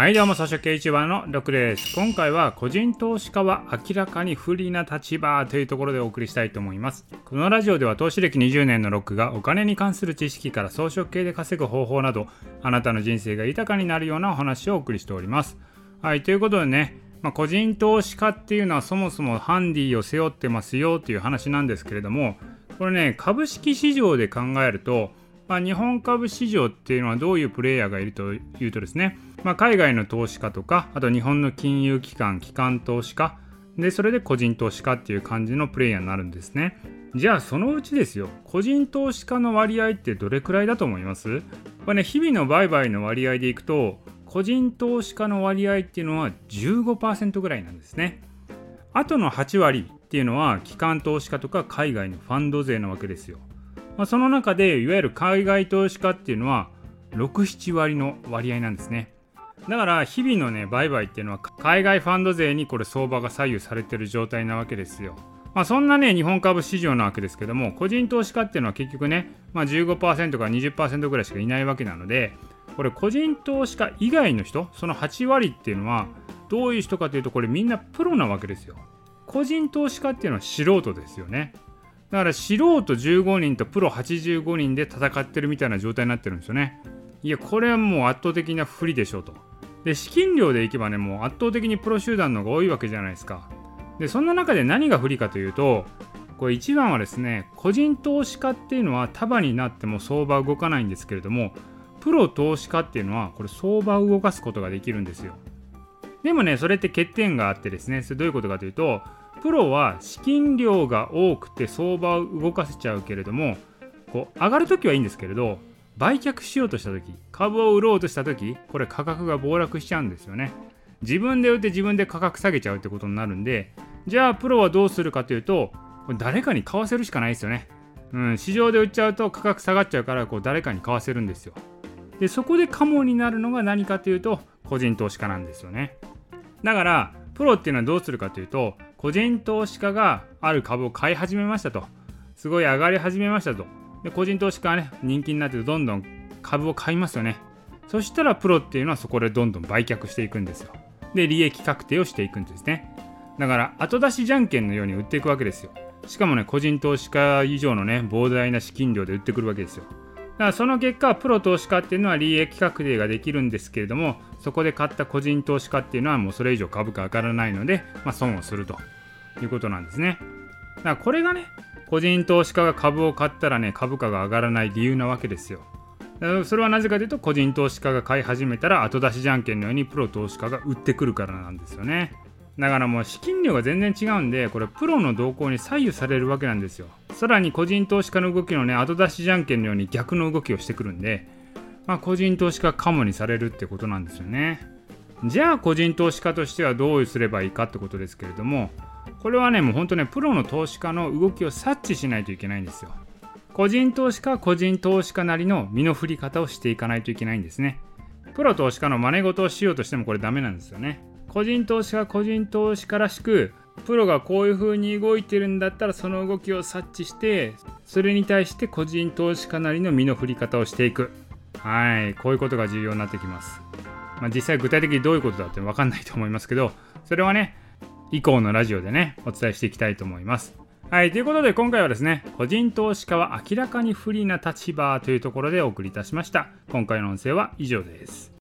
はいどうも、草食系 YouTuber のロクです。今回は個人投資家は明らかに不利な立場というところでお送りしたいと思います。このラジオでは投資歴20年のロックがお金に関する知識から装飾系で稼ぐ方法など、あなたの人生が豊かになるようなお話をお送りしております。はい、ということでね、まあ、個人投資家っていうのはそもそもハンディを背負ってますよっていう話なんですけれども、これね、株式市場で考えると、まあ、日本株市場っていうのはどういうプレイヤーがいるというとですね、まあ、海外の投資家とかあと日本の金融機関機関投資家でそれで個人投資家っていう感じのプレイヤーになるんですね。じゃあそのうちですよ個人投資家の割合ってどれくらいだと思います？これね日々の売買の割合でいくと個人投資家の割合っていうのは15%ぐらいなんですね。あとの8割っていうのは機関投資家とか海外のファンド税なわけですよ。まあ、その中でいわゆる海外投資家っていうのは67割の割合なんですね。だから日々のね売買っていうのは海外ファンド税にこれ相場が左右されてる状態なわけですよ。まあ、そんなね日本株市場なわけですけども個人投資家っていうのは結局ね、まあ、15%から20%ぐらいしかいないわけなのでこれ個人投資家以外の人その8割っていうのはどういう人かというとこれみんなプロなわけですよ。個人投資家っていうのは素人ですよね。だから素人15人とプロ85人で戦ってるみたいな状態になってるんですよね。いや、これはもう圧倒的な不利でしょうと。で、資金量でいけばね、もう圧倒的にプロ集団の方が多いわけじゃないですか。で、そんな中で何が不利かというと、これ一番はですね、個人投資家っていうのは束になっても相場動かないんですけれども、プロ投資家っていうのはこれ相場を動かすことができるんですよ。でもね、それって欠点があってですね、それどういうことかというと、プロは資金量が多くて相場を動かせちゃうけれどもこう上がるときはいいんですけれど売却しようとした時株を売ろうとした時これ価格が暴落しちゃうんですよね。自分で売って自分で価格下げちゃうってことになるんでじゃあプロはどうするかというと誰かに買わせるしかないですよね。うん市場で売っちゃうと価格下がっちゃうからこう誰かに買わせるんですよ。でそこでカモになるのが何かというと個人投資家なんですよね。だからプロっていうのはどうするかというと個人投資家がある株を買い始めましたと。すごい上がり始めましたと。で、個人投資家がね、人気になってどんどん株を買いますよね。そしたらプロっていうのはそこでどんどん売却していくんですよ。で、利益確定をしていくんですね。だから、後出しじゃんけんのように売っていくわけですよ。しかもね、個人投資家以上のね、膨大な資金量で売ってくるわけですよ。からその結果、プロ投資家っていうのは利益確定ができるんですけれども、そこで買った個人投資家っていうのはもうそれ以上株価上がらないので、まあ、損をするということなんですね。だからこれがね、個人投資家が株を買ったらね、株価が上がらない理由なわけですよ。それはなぜかというと、個人投資家が買い始めたら後出しじゃんけんのようにプロ投資家が売ってくるからなんですよね。だからもう資金量が全然違うんで、これプロの動向に左右されるわけなんですよ。さらに個人投資家の動きのね、後出しじゃんけんのように逆の動きをしてくるんで、まあ、個人投資家カモにされるってことなんですよね。じゃあ個人投資家としてはどうすればいいかってことですけれども、これはね、もう本当ね、プロの投資家の動きを察知しないといけないんですよ。個人投資家個人投資家なりの身の振り方をしていかないといけないんですね。プロ投資家の真似事をしようとしてもこれダメなんですよね。個人投資家個人投資家らしくプロがこういう風に動いてるんだったらその動きを察知してそれに対して個人投資家なりの身の振り方をしていく。はい。こういうことが重要になってきます、まあ、実際具体的にどういうことだって分かんないと思いますけどそれはね以降のラジオでねお伝えしていきたいと思います。はい。ということで今回はですね個人投資家は明らかに不利な立場というところでお送りいたしました。今回の音声は以上です。